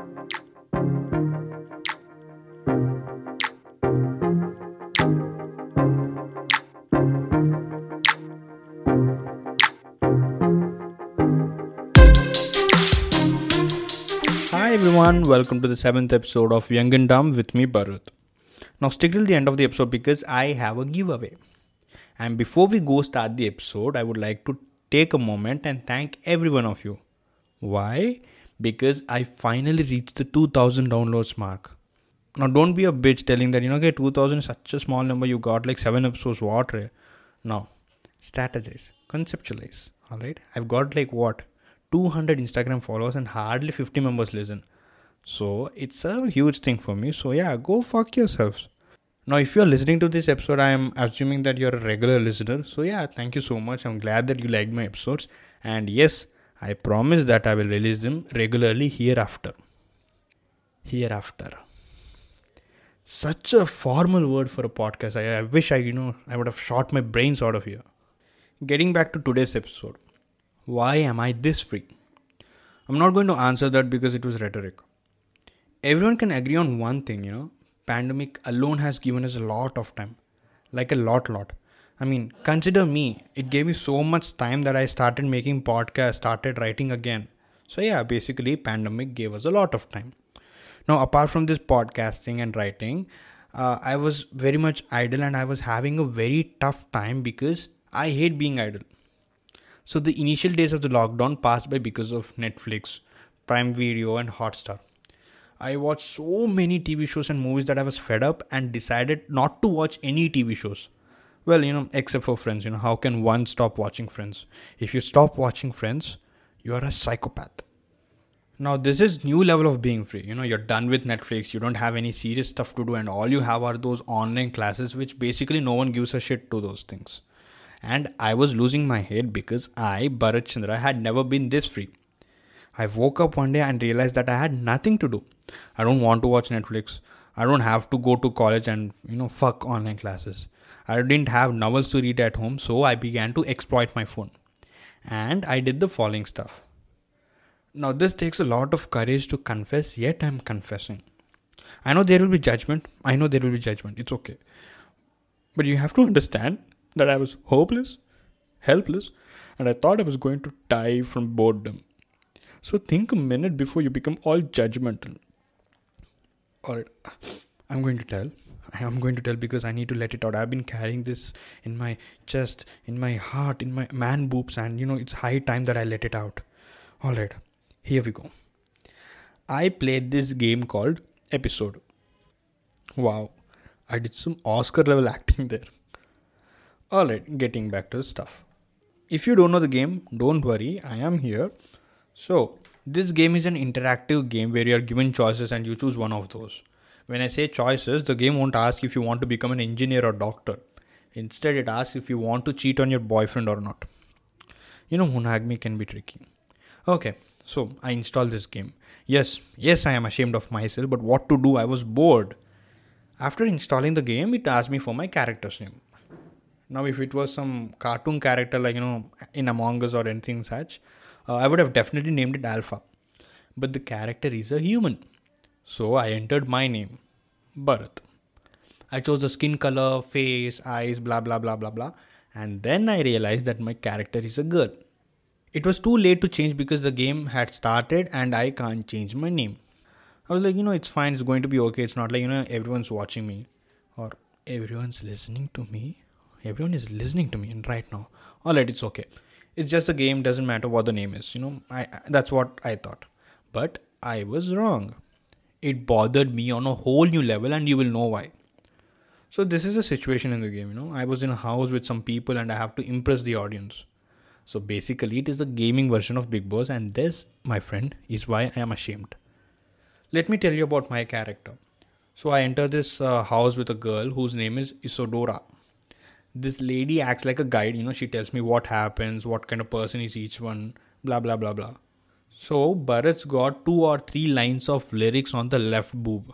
Hi everyone, welcome to the seventh episode of Young and Dumb with me, Bharat. Now, stick till the end of the episode because I have a giveaway. And before we go start the episode, I would like to take a moment and thank every one of you. Why? Because I finally reached the 2000 downloads mark. Now, don't be a bitch telling that, you know, okay, 2000 is such a small number, you got like 7 episodes, what? Re? No. Strategize, conceptualize. Alright? I've got like what? 200 Instagram followers and hardly 50 members listen. So it's a huge thing for me. So yeah, go fuck yourselves. Now, if you're listening to this episode, I am assuming that you're a regular listener. So yeah, thank you so much. I'm glad that you liked my episodes. And yes, I promise that I will release them regularly hereafter. Hereafter. Such a formal word for a podcast. I, I wish I, you know, I would have shot my brains out of here. Getting back to today's episode. Why am I this free? I'm not going to answer that because it was rhetoric. Everyone can agree on one thing, you know. Pandemic alone has given us a lot of time. Like a lot, lot. I mean, consider me. It gave me so much time that I started making podcasts, started writing again. So yeah, basically pandemic gave us a lot of time. Now, apart from this podcasting and writing, uh, I was very much idle and I was having a very tough time because I hate being idle. So the initial days of the lockdown passed by because of Netflix, Prime Video, and Hotstar. I watched so many TV shows and movies that I was fed up and decided not to watch any TV shows. Well, you know, except for Friends. You know, how can one stop watching Friends? If you stop watching Friends, you are a psychopath. Now, this is new level of being free. You know, you're done with Netflix. You don't have any serious stuff to do, and all you have are those online classes, which basically no one gives a shit to those things and I was losing my head because I, Bharat Chandra, had never been this free. I woke up one day and realized that I had nothing to do. I don't want to watch Netflix. I don't have to go to college and, you know, fuck online classes. I didn't have novels to read at home, so I began to exploit my phone. And I did the following stuff. Now, this takes a lot of courage to confess, yet I'm confessing. I know there will be judgment. I know there will be judgment. It's okay. But you have to understand that I was hopeless, helpless, and I thought I was going to die from boredom. So think a minute before you become all judgmental. Alright, I'm going to tell. I am going to tell because I need to let it out. I've been carrying this in my chest, in my heart, in my man boobs, and you know, it's high time that I let it out. Alright, here we go. I played this game called Episode. Wow, I did some Oscar level acting there. Alright, getting back to the stuff. If you don't know the game, don't worry, I am here. So, this game is an interactive game where you are given choices and you choose one of those. When I say choices, the game won't ask if you want to become an engineer or doctor. Instead, it asks if you want to cheat on your boyfriend or not. You know, monogamy can be tricky. Okay, so I installed this game. Yes, yes, I am ashamed of myself, but what to do? I was bored. After installing the game, it asked me for my character's name. Now, if it was some cartoon character like, you know, in Among Us or anything such, uh, I would have definitely named it Alpha. But the character is a human. So I entered my name, Bharat. I chose the skin color, face, eyes, blah blah blah blah blah. And then I realized that my character is a girl. It was too late to change because the game had started and I can't change my name. I was like, you know, it's fine, it's going to be okay. It's not like, you know, everyone's watching me or everyone's listening to me everyone is listening to me and right now all right it's okay it's just a game doesn't matter what the name is you know? I, that's what i thought. But i was wrong. It bothered me on a whole new level and you will know why. So this is a situation in the game you know? I was in a house with some people and i have to impress the audience. So basically it is a gaming version of Bigg Boss and this my friend is why i am ashamed. Let me tell you about my character. So i enter this uh, house with a girl whose name is isadora this lady acts like a guide you know she tells me what happens what kind of person is each one blah blah blah blah. So bharat's got two or three lines of lyrics on the left boob.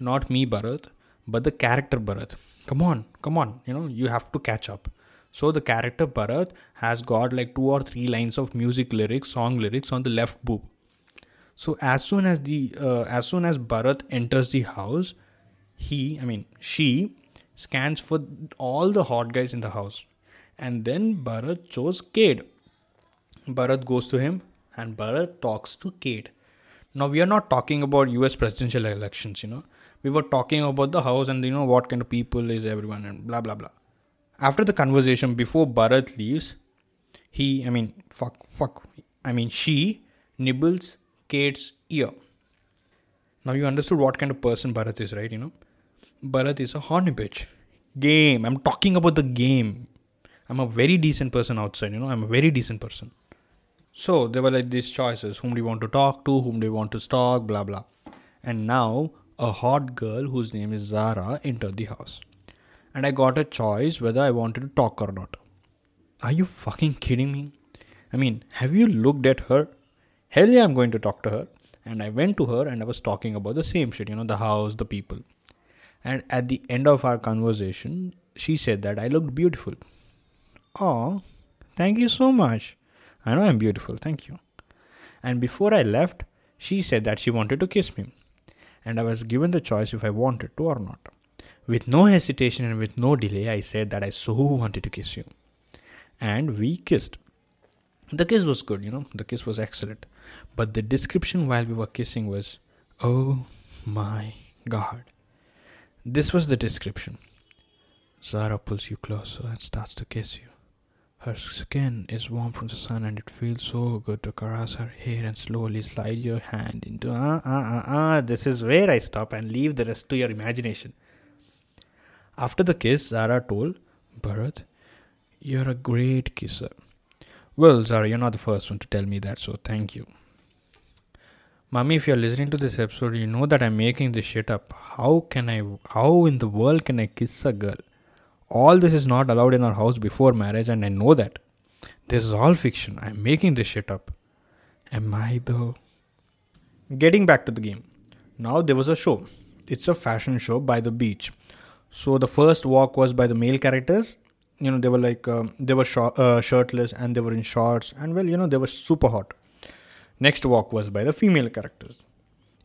Not me bharat but the character bharat. Come on come on you know you have to catch up. So the character bharat has got like two or three lines of music lyrics song lyrics on the left boob. So as soon as the uh, as soon as Bharat enters the house, he I mean she scans for all the hot guys in the house, and then Bharat chose Cade. Bharat goes to him, and Bharat talks to Cade. Now we are not talking about U.S. presidential elections, you know. We were talking about the house and you know what kind of people is everyone and blah blah blah. After the conversation, before Bharat leaves, he I mean fuck fuck I mean she nibbles Cade's ear. Now you understood what kind of person Bharat is, right? You know, Bharat is a horny bitch. Game. I'm talking about the game. I'm a very decent person outside. You know, I'm a very decent person. So there were like these choices: whom do you want to talk to, whom do you want to stalk, blah blah. And now a hot girl whose name is Zara entered the house, and I got a choice whether I wanted to talk or not. Are you fucking kidding me? I mean, have you looked at her? Hell yeah, I'm going to talk to her. And I went to her and I was talking about the same shit, you know, the house, the people. And at the end of our conversation, she said that I looked beautiful. Oh, thank you so much. I know I'm beautiful, thank you. And before I left, she said that she wanted to kiss me. And I was given the choice if I wanted to or not. With no hesitation and with no delay, I said that I so wanted to kiss you. And we kissed. The kiss was good, you know, the kiss was excellent. But the description while we were kissing was, Oh my god. This was the description. Zara pulls you closer and starts to kiss you. Her skin is warm from the sun and it feels so good to caress her hair and slowly slide your hand into ah ah ah ah. This is where I stop and leave the rest to your imagination. After the kiss, Zara told Bharat, You're a great kisser. Well, Zara, you're not the first one to tell me that, so thank you. Mommy, if you're listening to this episode, you know that I'm making this shit up. How can I, how in the world can I kiss a girl? All this is not allowed in our house before marriage, and I know that. This is all fiction. I'm making this shit up. Am I though? Getting back to the game. Now there was a show. It's a fashion show by the beach. So the first walk was by the male characters, you know they were like um, they were sh- uh, shirtless and they were in shorts and well you know they were super hot next walk was by the female characters.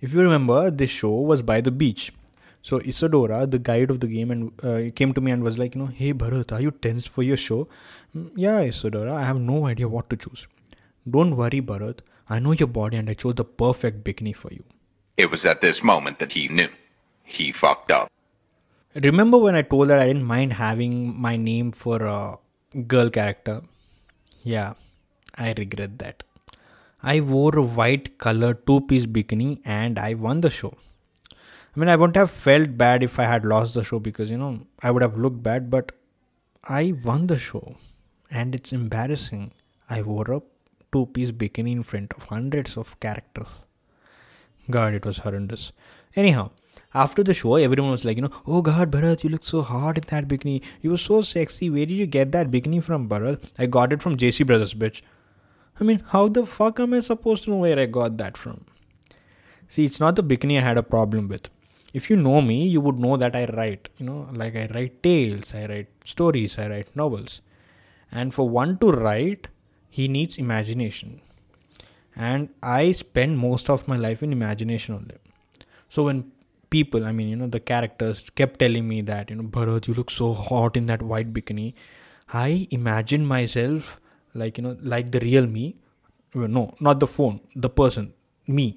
If you remember this show was by the beach. So isadora the guide of the game and uh, came to me and was like you know hey bharat are you tensed for your show? Mm, yeah isadora i have no idea what to choose. Don't worry bharat. I know your body and i chose the perfect bikini for you. It was at this moment that he knew. He fucked up. Remember when I told that I didn't mind having my name for a girl character? Yeah, I regret that. I wore a white color two piece bikini and I won the show. I mean, I wouldn't have felt bad if I had lost the show because, you know, I would have looked bad, but I won the show and it's embarrassing. I wore a two piece bikini in front of hundreds of characters. God, it was horrendous. Anyhow, after the show, everyone was like, you know, oh God, Bharat, you look so hot in that bikini. You were so sexy. Where did you get that bikini from, Bharat? I got it from JC Brothers, bitch. I mean, how the fuck am I supposed to know where I got that from? See, it's not the bikini I had a problem with. If you know me, you would know that I write, you know, like I write tales, I write stories, I write novels. And for one to write, he needs imagination. And I spend most of my life in imagination only. So when people i mean you know the characters kept telling me that you know bharat you look so hot in that white bikini i imagined myself like you know like the real me. Uh, no not the phone the person me.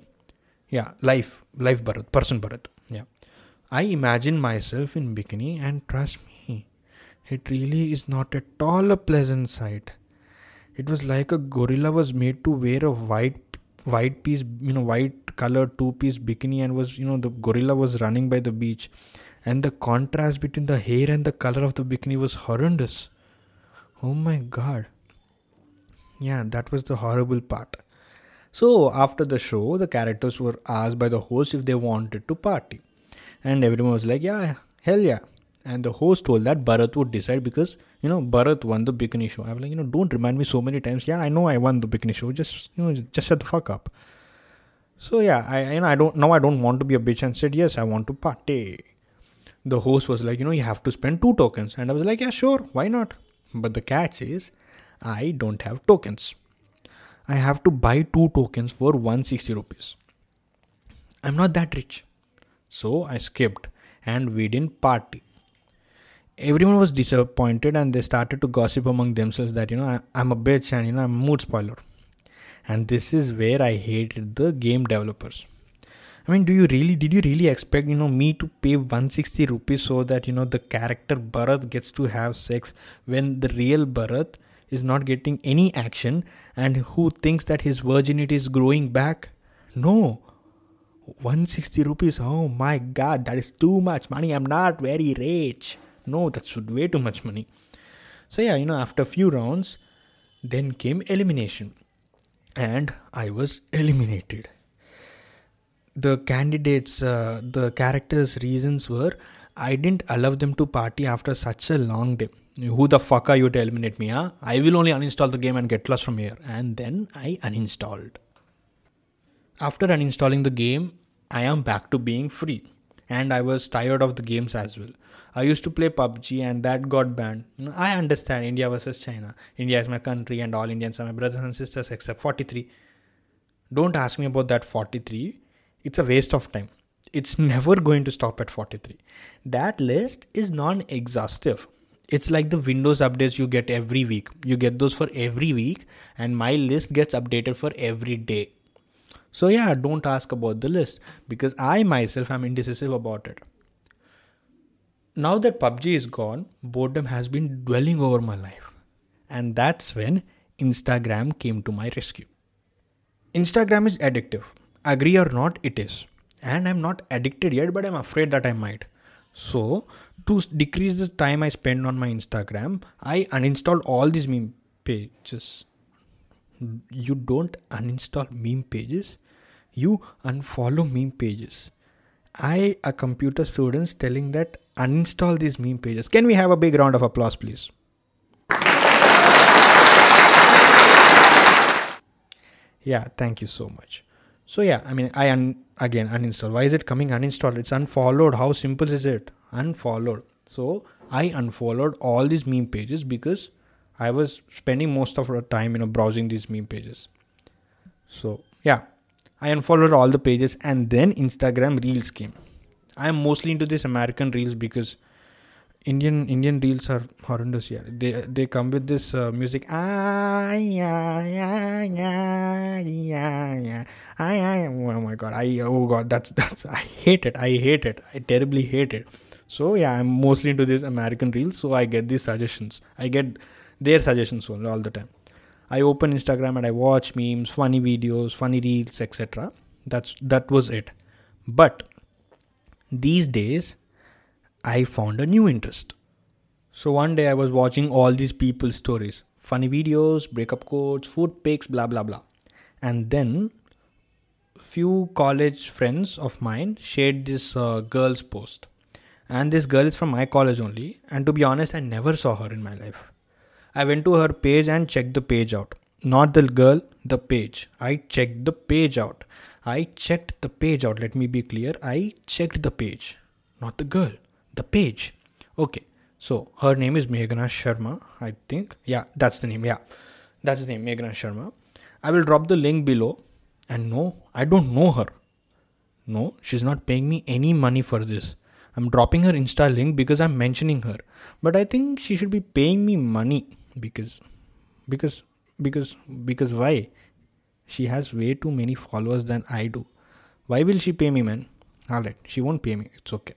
Yeah life life bharat person bharat. Yeah. I imagine myself in bikini and trust me it really is not at all a pleasant sight. It was like a gorilla was made to wear a white white piece you know white colored two piece bikini and was you know the gorilla was running by the beach. And the contrast between the hair and the color of the bikini was horrendous. Oh my god yeah that was the horrible part so after the show the characters were asked by the host if they wanted to party and everyone was like yeah hell yeah and the host told that Bharat would decide because you know Bharat won the bikini show. I was like, you know, don't remind me so many times. Yeah, I know I won the bikini show. Just you know, just shut the fuck up. So yeah, I you know I don't now I don't want to be a bitch and said yes I want to party. The host was like, you know, you have to spend two tokens, and I was like, yeah, sure, why not? But the catch is, I don't have tokens. I have to buy two tokens for 160 rupees. I'm not that rich. So I skipped and we didn't party. Everyone was disappointed and they started to gossip among themselves that, you know, I, I'm a bitch and, you know, I'm a mood spoiler. And this is where I hated the game developers. I mean, do you really, did you really expect, you know, me to pay 160 rupees so that, you know, the character Bharat gets to have sex when the real Bharat is not getting any action and who thinks that his virginity is growing back? No. 160 rupees. Oh my god, that is too much money. I'm not very rich. No, that's way too much money. So, yeah, you know, after a few rounds, then came elimination. And I was eliminated. The candidates, uh, the characters' reasons were I didn't allow them to party after such a long day. Who the fuck are you to eliminate me? Huh? I will only uninstall the game and get lost from here. And then I uninstalled. After uninstalling the game, I am back to being free. And I was tired of the games as well. I used to play PUBG and that got banned. I understand India versus China. India is my country and all Indians are my brothers and sisters except 43. Don't ask me about that 43. It's a waste of time. It's never going to stop at 43. That list is non exhaustive. It's like the Windows updates you get every week. You get those for every week, and my list gets updated for every day. So, yeah, don't ask about the list because I myself am indecisive about it. Now that PUBG is gone, boredom has been dwelling over my life. And that's when Instagram came to my rescue. Instagram is addictive. Agree or not, it is. And I'm not addicted yet, but I'm afraid that I might. So, to decrease the time I spend on my Instagram, I uninstalled all these meme pages. You don't uninstall meme pages, you unfollow meme pages. I, a computer student, telling that uninstall these meme pages. Can we have a big round of applause, please? Yeah, thank you so much. So yeah, I mean, I un- again uninstall. Why is it coming uninstalled? It's unfollowed. How simple is it? Unfollowed. So I unfollowed all these meme pages because I was spending most of our time, you know, browsing these meme pages. So yeah, I unfollowed all the pages and then Instagram Reels came. I am mostly into this American Reels because Indian Indian reels are horrendous here. They they come with this uh, music. Ah, yeah, yeah, yeah, yeah, yeah. I, I, oh my god. I oh god. That's that's. I hate it. I hate it. I terribly hate it. So yeah, I'm mostly into this American reels. So I get these suggestions. I get their suggestions all, all the time. I open Instagram and I watch memes, funny videos, funny reels, etc. That's that was it. But these days I found a new interest. So one day I was watching all these people's stories, funny videos, breakup quotes, food pics, blah blah blah. And then few college friends of mine shared this uh, girl's post. And this girl is from my college only, and to be honest, I never saw her in my life. I went to her page and checked the page out. Not the girl, the page. I checked the page out. I checked the page out. Let me be clear. I checked the page, not the girl the page. Okay, so her name is Meghna Sharma, I think. Yeah, that's the name. Yeah, that's the name, Meghna Sharma. I will drop the link below. And no, I don't know her. No, she's not paying me any money for this. I'm dropping her Insta link because I'm mentioning her. But I think she should be paying me money because because because because why? She has way too many followers than I do. Why will she pay me, man? Alright, she won't pay me. It's okay.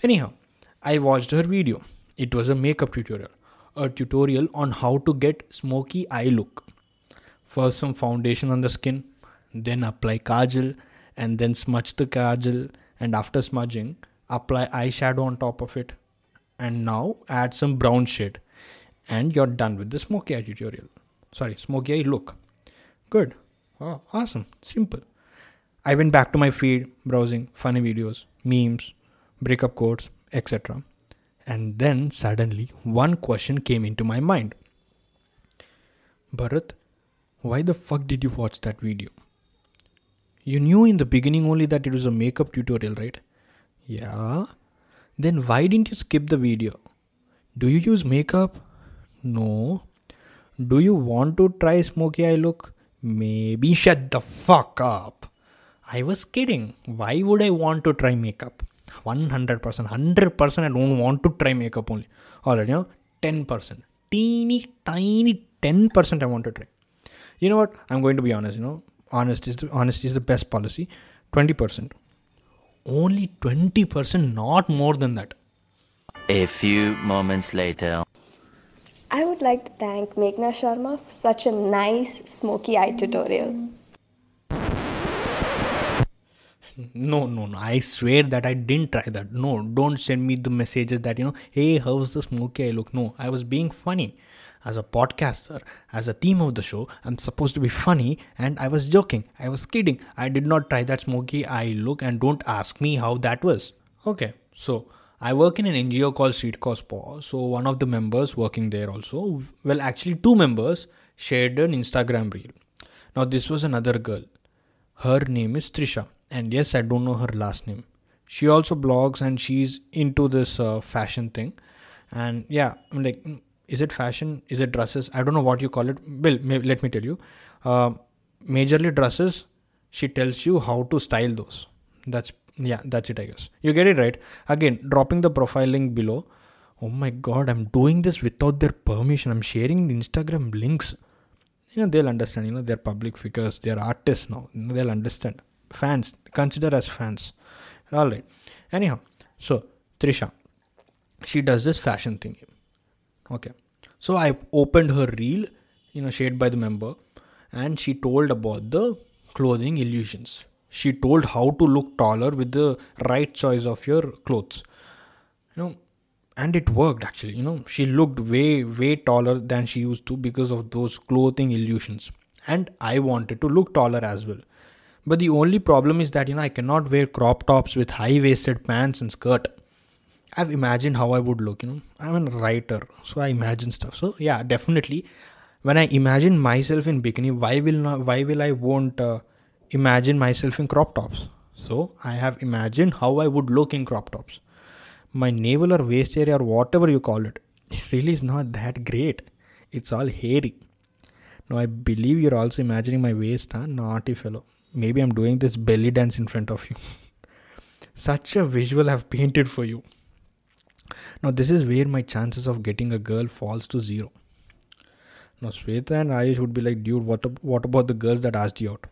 Anyhow, I watched her video. It was a makeup tutorial, a tutorial on how to get smoky eye look. First, some foundation on the skin, then apply kajal, and then smudge the kajal, and after smudging, apply eyeshadow on top of it. And now add some brown shade, and you're done with the smoky eye tutorial. Sorry, smoky eye look. Good. Oh, awesome. Simple. I went back to my feed, browsing funny videos, memes, breakup quotes, etc. And then suddenly one question came into my mind Bharat, why the fuck did you watch that video? You knew in the beginning only that it was a makeup tutorial, right? Yeah. Then why didn't you skip the video? Do you use makeup? No. Do you want to try smoky eye look? Maybe shut the fuck up. I was kidding. Why would I want to try makeup? 100%, 100% I don't want to try makeup only. Alright, you know, 10%. Teeny, tiny 10% I want to try. You know what? I'm going to be honest, you know. Honest is the, honesty is the best policy. 20%. Only 20%, not more than that. A few moments later. I would like to thank Meghna Sharma for such a nice smoky eye tutorial. No, no, no. I swear that I didn't try that. No, don't send me the messages that, you know, hey, how's the smoky eye look? No, I was being funny. As a podcaster, as a theme of the show, I'm supposed to be funny and I was joking. I was kidding. I did not try that smoky eye look and don't ask me how that was. Okay, so I work in an NGO called Street Cause Paw. So one of the members working there also, well, actually, two members shared an Instagram reel. Now, this was another girl. Her name is Trisha and yes i don't know her last name. She also blogs and she's into this uh, fashion thing. And yeah I'm like mm, is it fashion? Is it dresses? I don't know what you call it. Well maybe, let me tell you. Uh, majorly dresses she tells you how to style those. That's yeah that's it i guess. You get it right? Again dropping the profile link below. Oh my god i'm doing this without their permission. I'm sharing the instagram links. You know they'll understand. You know they're public figures. They're artists now. They'll understand fans consider as fans. All right anyhow so trisha she does this fashion thing. Okay. So i opened her reel you know shared by the member and she told about the clothing illusions. She told how to look taller with the right choice of your clothes. You know and it worked actually. You know she looked way way taller than she used to because of those clothing illusions. And i wanted to look taller as well but the only problem is that you know I cannot wear crop tops with high waisted pants and skirt. I've imagined how I would look, you know. I'm a writer, so I imagine stuff. So yeah, definitely when I imagine myself in bikini, why will not why will I won't uh, imagine myself in crop tops? So I have imagined how I would look in crop tops. My navel or waist area or whatever you call it, it really is not that great. It's all hairy. Now I believe you're also imagining my waist, huh? Naughty fellow maybe I'm doing this belly dance in front of you. Such a visual I've painted for you. Now, this is where my chances of getting a girl falls to zero. Now, Sweta and Ayush would be like, dude, what, what about the girls that asked you out?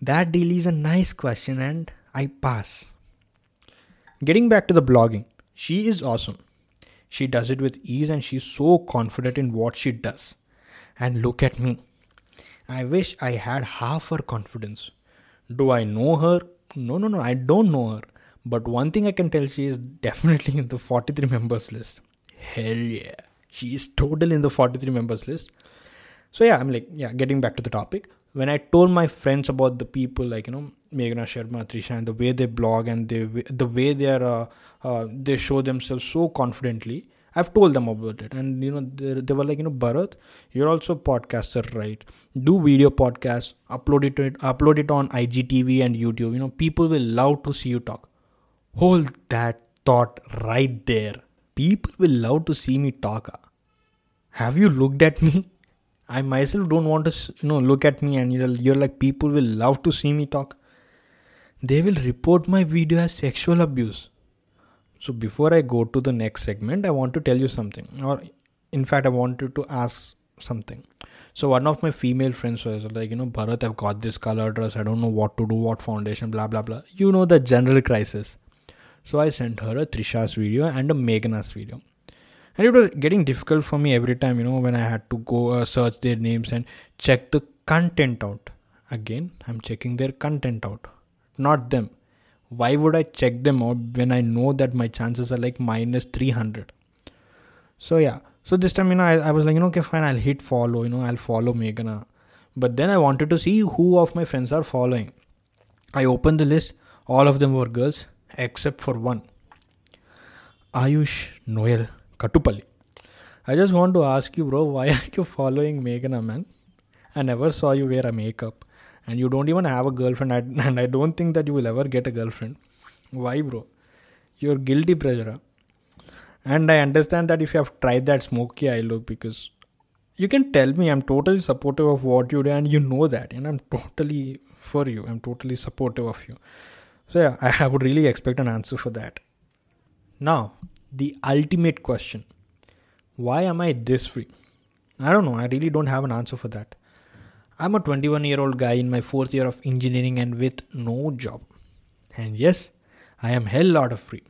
That really is a nice question, and I pass. Getting back to the blogging, she is awesome. She does it with ease, and she's so confident in what she does. And look at me. I wish I had half her confidence. Do I know her? No, no, no, I don't know her. But one thing I can tell, she is definitely in the 43 members list. Hell yeah. She is totally in the 43 members list. So yeah, I'm like, yeah, getting back to the topic. When I told my friends about the people like, you know, Meghna Sharma, Trisha, and the way they blog and they, the way they are, uh, uh, they show themselves so confidently, I've told them about it, and you know they, they were like, you know, Bharat, you're also a podcaster, right? Do video podcasts, upload it, to, upload it on IGTV and YouTube. You know, people will love to see you talk. Hold that thought right there. People will love to see me talk. Have you looked at me? I myself don't want to, you know, look at me, and you're, you're like, people will love to see me talk. They will report my video as sexual abuse so before I go to the next segment, I want to tell you something, or in fact, I wanted to ask something. So one of my female friends was like, you know, Bharat, I've got this color dress. I don't know what to do, what foundation, blah blah blah. You know the general crisis. So I sent her a Trisha's video and a Meghna's video. And it was getting difficult for me every time, you know, when I had to go uh, search their names and check the content out. Again, I'm checking their content out, not them why would I check them out when I know that my chances are like minus 300? So, yeah. So, this time, you know, I, I was like, you know, okay, fine, I'll hit follow, you know, I'll follow Meghna. But then I wanted to see who of my friends are following. I opened the list, all of them were girls except for one Ayush Noel Katupalli. I just want to ask you, bro, why are you following Meghna, man? I never saw you wear a makeup and you don't even have a girlfriend and i don't think that you will ever get a girlfriend why bro you're guilty pleasure and i understand that if you have tried that smoky eye look because you can tell me i'm totally supportive of what you do and you know that and i'm totally for you. I'm totally supportive of you. So yeah, I would really expect an answer for that. Now, the ultimate question. Why am I this free? I don't know. I really don't have an answer for that. I'm a 21 year old guy in my fourth year of engineering and with no job. And yes, I am hell lot of free.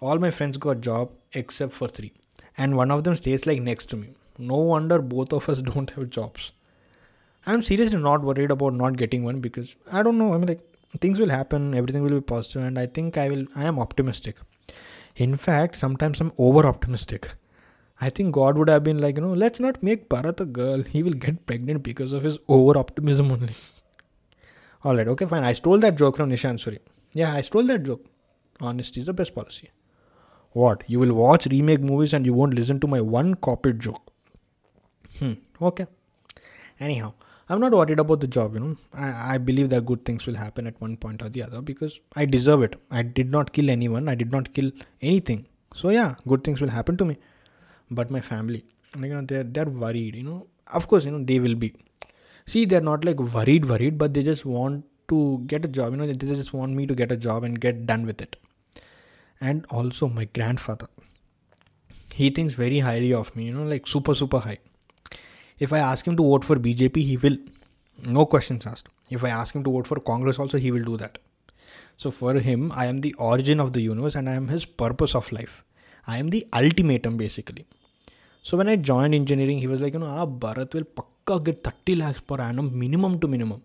All my friends got job except for three. And one of them stays like next to me. No wonder both of us don't have jobs. I'm seriously not worried about not getting one because I don't know. I mean like things will happen, everything will be positive, and I think I will I am optimistic. In fact, sometimes I'm over optimistic. I think God would have been like, you know, let's not make Bharat a girl. He will get pregnant because of his over optimism only. Alright, okay, fine. I stole that joke from Nishant Suri. Yeah, I stole that joke. Honesty is the best policy. What? You will watch remake movies and you won't listen to my one copied joke. Hmm, okay. Anyhow, I'm not worried about the job, you know. I, I believe that good things will happen at one point or the other because I deserve it. I did not kill anyone, I did not kill anything. So yeah, good things will happen to me but my family. You know they're they're worried you know. Of course you know they will be. See they're not like worried worried but they just want to get a job you know. They just want me to get a job and get done with it. And also my grandfather. He thinks very highly of me you know like super super high. If i ask him to vote for bjp he will. No questions asked. If i ask him to vote for congress also he will do that. So for him i am the origin of the universe and i am his purpose of life. I am the ultimatum basically so when I joined engineering, he was like, you know, ah, Bharat will pakka get 30 lakhs per annum, minimum to minimum.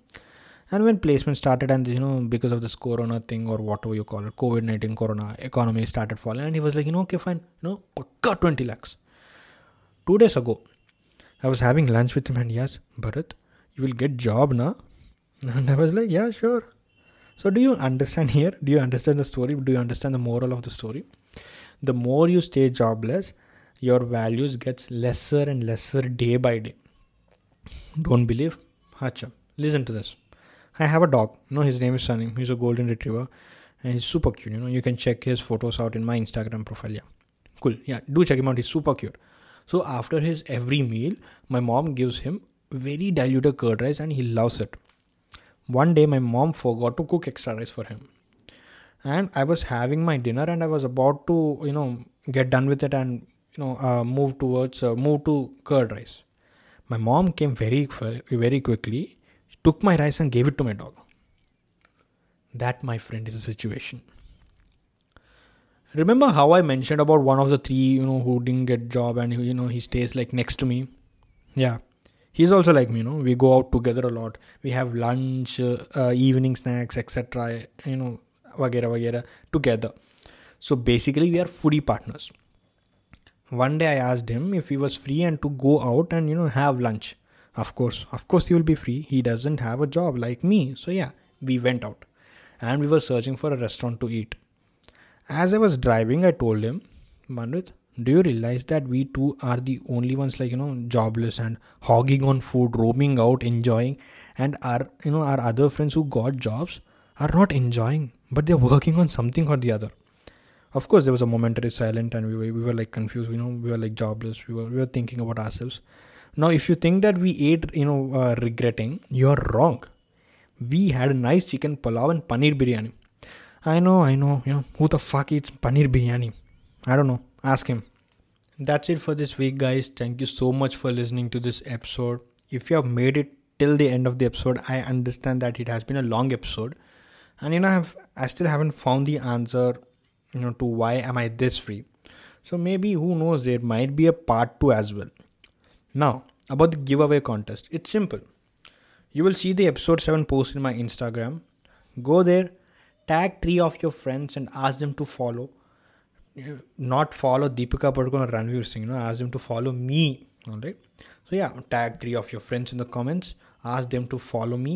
And when placement started, and you know, because of this corona thing or whatever you call it, COVID 19 corona economy started falling, and he was like, you know, okay, fine, you know, pakka 20 lakhs. Two days ago, I was having lunch with him, and yes, Bharat, you will get job now. And I was like, yeah, sure. So do you understand here? Do you understand the story? Do you understand the moral of the story? The more you stay jobless, your values gets lesser and lesser day by day. Don't believe? Hacha listen to this. I have a dog. You know his name is sunny. He's a golden retriever and he's super cute you know. You can check his photos out in my instagram profile yeah. Cool yeah do check him out. He's super cute. So after his every meal my mom gives him very diluted curd rice and he loves it. One day my mom forgot to cook extra rice for him. And i was having my dinner and i was about to you know get done with it and you know uh, move towards uh, move to curd rice. My mom came very very quickly took my rice and gave it to my dog. That my friend is a situation. Remember how i mentioned about one of the three you know who didn't get job and you know he stays like next to me? Yeah. He's also like me you know. We go out together a lot. We have lunch uh, uh, evening snacks etc you know wagera wagera together. So basically we are foodie partners one day I asked him if he was free and to go out and you know have lunch. Of course, of course he will be free. He doesn't have a job like me. So yeah, we went out and we were searching for a restaurant to eat. As I was driving, I told him, Manrit, do you realize that we two are the only ones like you know jobless and hogging on food, roaming out, enjoying, and our you know our other friends who got jobs are not enjoying, but they're working on something or the other of course there was a momentary silence and we were, we were like confused you know we were like jobless we were we were thinking about ourselves. Now if you think that we ate you know uh, regretting you are wrong. We had a nice chicken pulao and paneer biryani. I know i know you know who the fuck eats paneer biryani? I don't know. Ask him. That's it for this week guys. Thank you so much for listening to this episode. If you have made it till the end of the episode i understand that it has been a long episode. And you know I've, i still haven't found the answer you know to why am i this free? So maybe who knows there might be a part 2 as well. Now about the giveaway contest. It's simple. You will see the episode 7 post in my instagram. Go there tag three of your friends and ask them to follow. Not follow deepika padukone or ranveer singh you know ask them to follow me all right? So yeah tag three of your friends in the comments ask them to follow me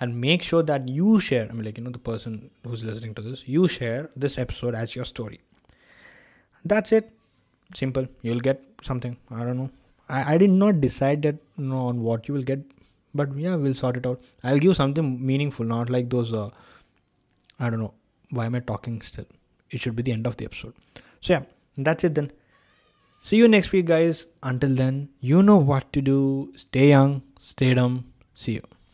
and make sure that you share i mean like you know the person who's listening to this you share this episode as your story. That's it. Simple. You'll get something. I don't know. I, I did not decide that you know, on what you will get but yeah we'll sort it out. I'll give something meaningful not like those uh, i don't know why am i talking still? It should be the end of the episode. So yeah that's it then. See you next week guys. Until then you know what to do. Stay young stay dumb See you.